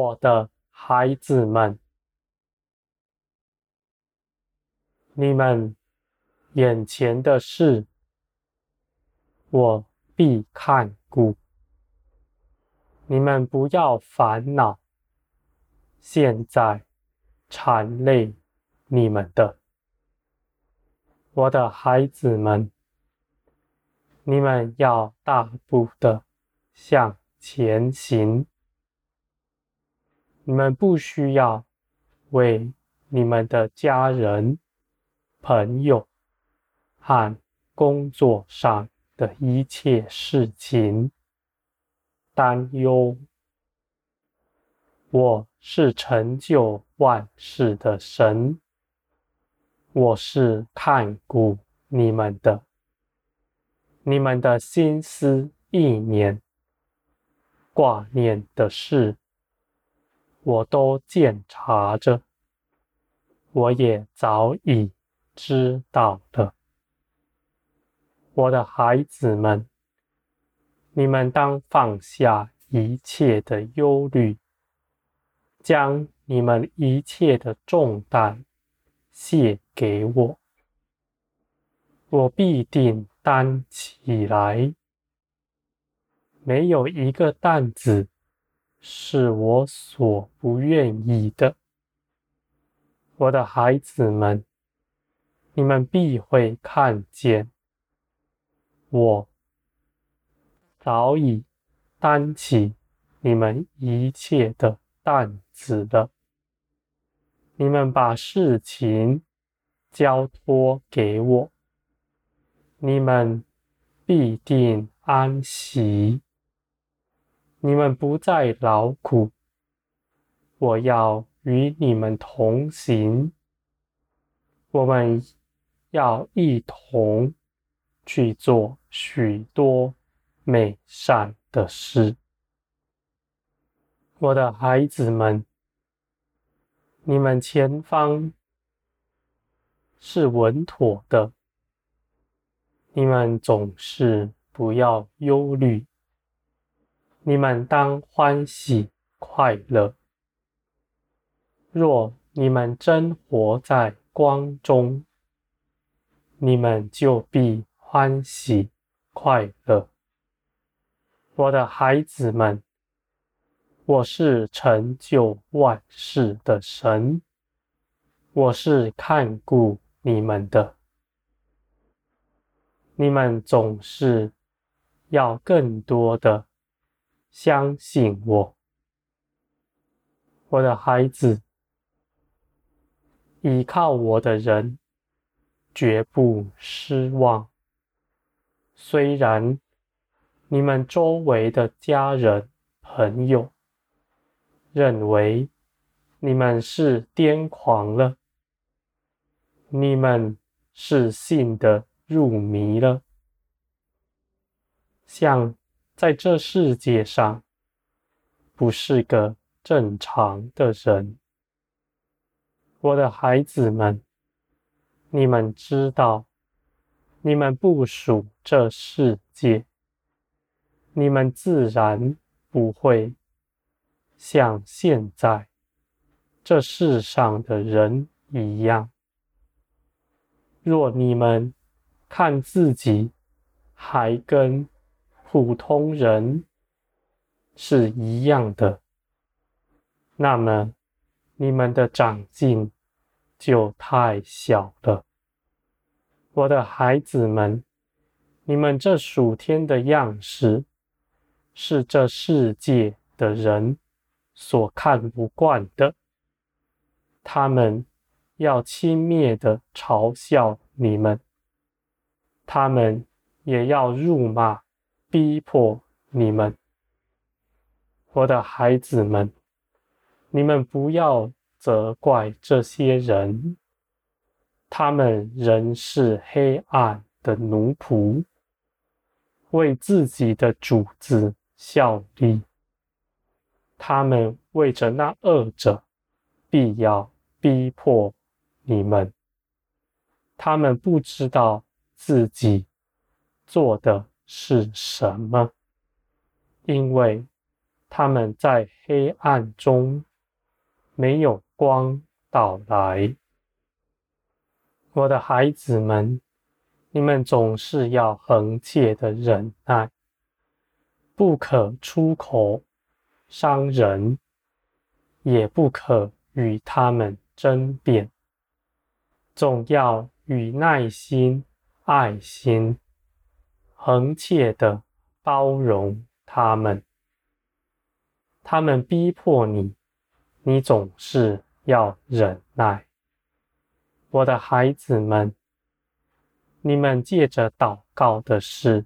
我的孩子们，你们眼前的事，我必看顾。你们不要烦恼，现在缠累你们的，我的孩子们，你们要大步的向前行。你们不需要为你们的家人、朋友和工作上的一切事情。担忧，我是成就万事的神，我是看顾你们的，你们的心思意念、挂念的事，我都鉴察着，我也早已知道了，我的孩子们。你们当放下一切的忧虑，将你们一切的重担卸给我，我必定担起来。没有一个担子是我所不愿意的，我的孩子们，你们必会看见我。早已担起你们一切的担子了。你们把事情交托给我，你们必定安息。你们不再劳苦，我要与你们同行。我们要一同去做许多。美善的事，我的孩子们，你们前方是稳妥的，你们总是不要忧虑，你们当欢喜快乐。若你们真活在光中，你们就必欢喜快乐。我的孩子们，我是成就万事的神，我是看顾你们的。你们总是要更多的相信我，我的孩子，依靠我的人绝不失望，虽然。你们周围的家人、朋友认为你们是癫狂了，你们是信得入迷了，像在这世界上不是个正常的人。我的孩子们，你们知道，你们不属这世界。你们自然不会像现在这世上的人一样。若你们看自己还跟普通人是一样的，那么你们的长进就太小了。我的孩子们，你们这属天的样式。是这世界的人所看不惯的，他们要轻蔑的嘲笑你们，他们也要辱骂、逼迫你们。我的孩子们，你们不要责怪这些人，他们仍是黑暗的奴仆，为自己的主子。效力，他们为着那恶者，必要逼迫你们。他们不知道自己做的是什么，因为他们在黑暗中没有光到来。我的孩子们，你们总是要恒切的忍耐，不可出口伤人，也不可与他们争辩，总要与耐心、爱心，恒切的包容他们。他们逼迫你，你总是要忍耐。我的孩子们，你们借着祷告的事，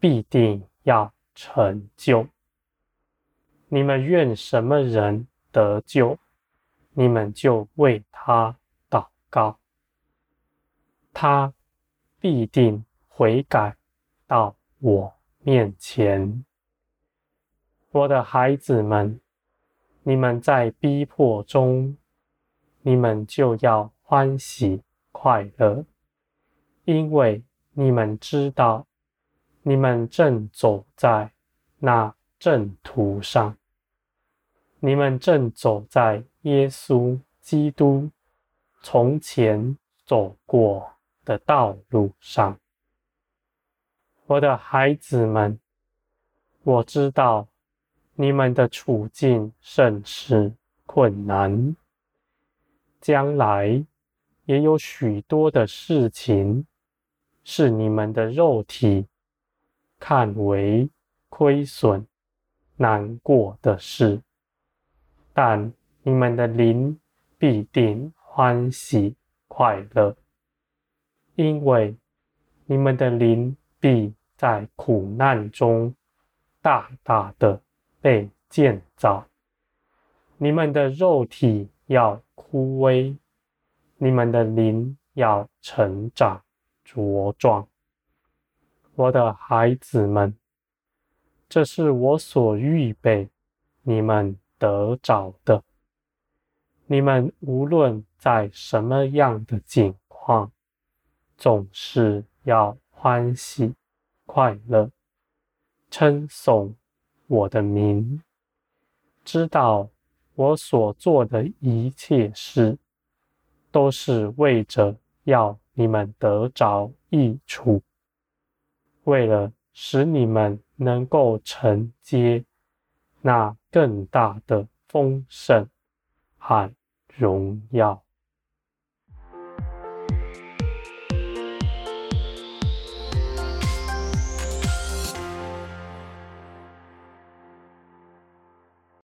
必定要成就。你们愿什么人得救，你们就为他祷告，他必定悔改到我面前。我的孩子们，你们在逼迫中，你们就要。欢喜快乐，因为你们知道，你们正走在那正途上，你们正走在耶稣基督从前走过的道路上。我的孩子们，我知道你们的处境甚是困难，将来。也有许多的事情是你们的肉体看为亏损、难过的事，但你们的灵必定欢喜快乐，因为你们的灵必在苦难中大大的被建造，你们的肉体要枯萎。你们的灵要成长茁壮，我的孩子们，这是我所预备你们得着的。你们无论在什么样的境况，总是要欢喜快乐，称颂我的名，知道我所做的一切事。都是为着要你们得着益处，为了使你们能够承接那更大的丰盛和荣耀。